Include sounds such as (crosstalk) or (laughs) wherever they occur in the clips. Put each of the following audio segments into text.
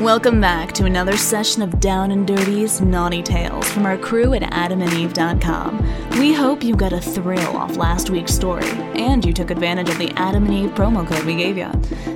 Welcome back to another session of Down and Dirty's Naughty Tales from our crew at adamandeve.com. We hope you got a thrill off last week's story and you took advantage of the Adam and Eve promo code we gave you.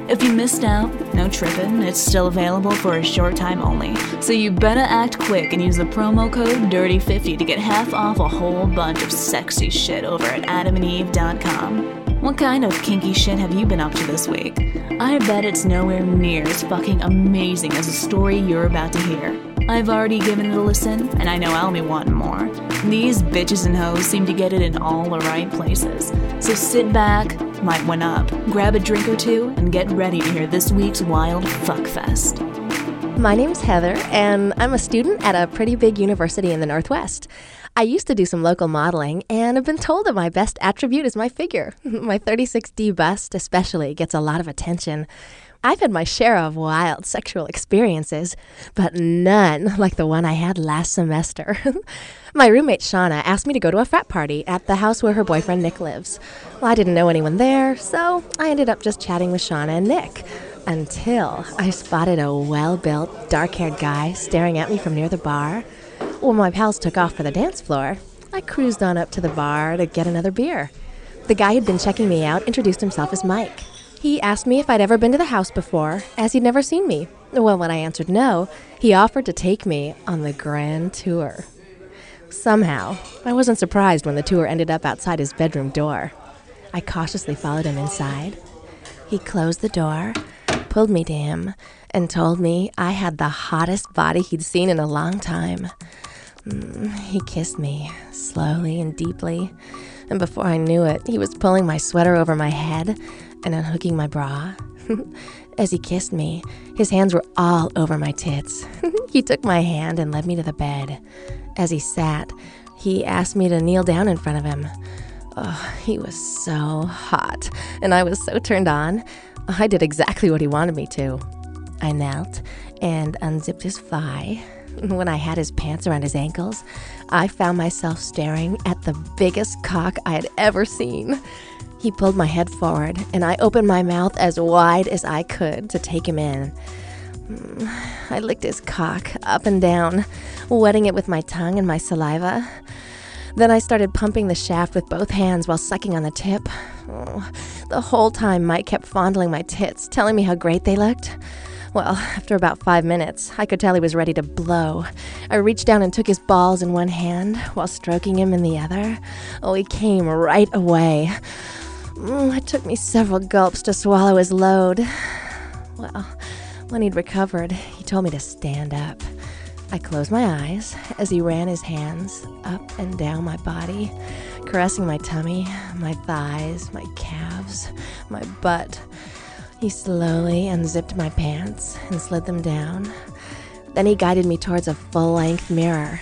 If you missed out, no trippin', it's still available for a short time only. So you better act quick and use the promo code DIRTY50 to get half off a whole bunch of sexy shit over at adamandeve.com. What kind of kinky shit have you been up to this week? I bet it's nowhere near as fucking amazing as the story you're about to hear. I've already given it a listen, and I know I'll be wanting more. These bitches and hoes seem to get it in all the right places. So sit back, light one up, grab a drink or two, and get ready to hear this week's wild fuckfest. My name's Heather, and I'm a student at a pretty big university in the Northwest. I used to do some local modeling, and have been told that my best attribute is my figure. (laughs) my 36D bust, especially, gets a lot of attention. I've had my share of wild sexual experiences, but none like the one I had last semester. (laughs) my roommate Shauna asked me to go to a frat party at the house where her boyfriend Nick lives. Well, I didn't know anyone there, so I ended up just chatting with Shauna and Nick until I spotted a well built, dark haired guy staring at me from near the bar. When my pals took off for the dance floor, I cruised on up to the bar to get another beer. The guy who'd been checking me out introduced himself as Mike. He asked me if I'd ever been to the house before, as he'd never seen me. Well, when I answered no, he offered to take me on the grand tour. Somehow, I wasn't surprised when the tour ended up outside his bedroom door. I cautiously followed him inside. He closed the door, pulled me to him, and told me I had the hottest body he'd seen in a long time. Mm, he kissed me slowly and deeply, and before I knew it, he was pulling my sweater over my head and unhooking my bra. (laughs) As he kissed me, his hands were all over my tits. (laughs) he took my hand and led me to the bed. As he sat, he asked me to kneel down in front of him. Oh, he was so hot, and I was so turned on. I did exactly what he wanted me to. I knelt and unzipped his thigh when I had his pants around his ankles, I found myself staring at the biggest cock I had ever seen. He pulled my head forward, and I opened my mouth as wide as I could to take him in. Mm, I licked his cock up and down, wetting it with my tongue and my saliva. Then I started pumping the shaft with both hands while sucking on the tip. Oh, the whole time, Mike kept fondling my tits, telling me how great they looked. Well, (laughs) after about five minutes, I could tell he was ready to blow. I reached down and took his balls in one hand while stroking him in the other. Oh, he came right away. Mm, it took me several gulps to swallow his load. (sighs) Well, when he'd recovered, he told me to stand up. I closed my eyes as he ran his hands up and down my body, caressing my tummy, my thighs, my calves, my butt. He slowly unzipped my pants and slid them down. Then he guided me towards a full length mirror.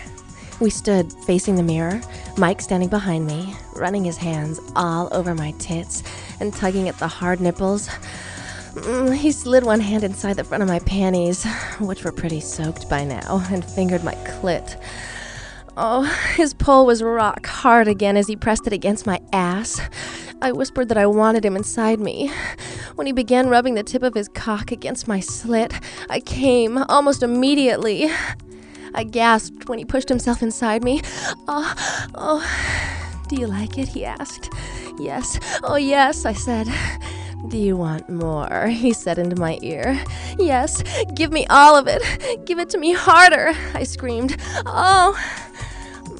We stood facing the mirror, Mike standing behind me, running his hands all over my tits and tugging at the hard nipples. Mm, he slid one hand inside the front of my panties, which were pretty soaked by now, and fingered my clit. Oh, his pull was rock hard again as he pressed it against my ass. I whispered that I wanted him inside me. When he began rubbing the tip of his cock against my slit, I came almost immediately. I gasped when he pushed himself inside me. Oh, oh, do you like it? He asked. Yes, oh, yes, I said. Do you want more? He said into my ear. Yes, give me all of it. Give it to me harder, I screamed. Oh.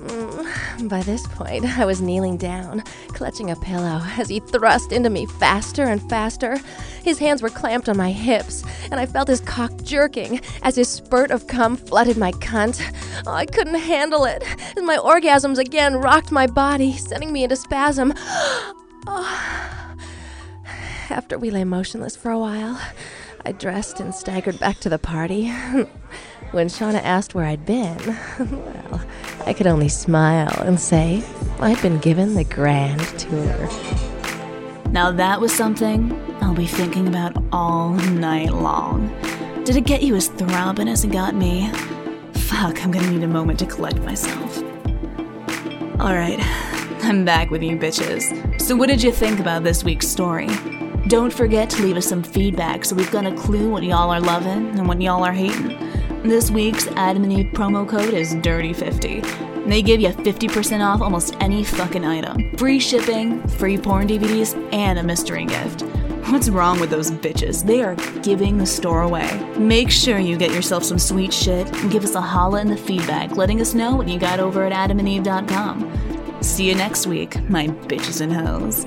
Mm, by this point, I was kneeling down, clutching a pillow as he thrust into me faster and faster. His hands were clamped on my hips, and I felt his cock jerking as his spurt of cum flooded my cunt. Oh, I couldn't handle it as my orgasms again rocked my body, sending me into spasm. (gasps) Oh. After we lay motionless for a while, I dressed and staggered back to the party. (laughs) when Shauna asked where I'd been, (laughs) well, I could only smile and say I'd been given the grand tour. Now that was something I'll be thinking about all night long. Did it get you as throbbing as it got me? Fuck, I'm gonna need a moment to collect myself. Alright, I'm back with you bitches. So, what did you think about this week's story? Don't forget to leave us some feedback so we've got a clue what y'all are loving and what y'all are hating. This week's Eve promo code is DIRTY50. They give you 50% off almost any fucking item. Free shipping, free porn DVDs, and a mystery gift. What's wrong with those bitches? They are giving the store away. Make sure you get yourself some sweet shit and give us a holla in the feedback, letting us know what you got over at adamandeve.com. See you next week, my bitches and hoes.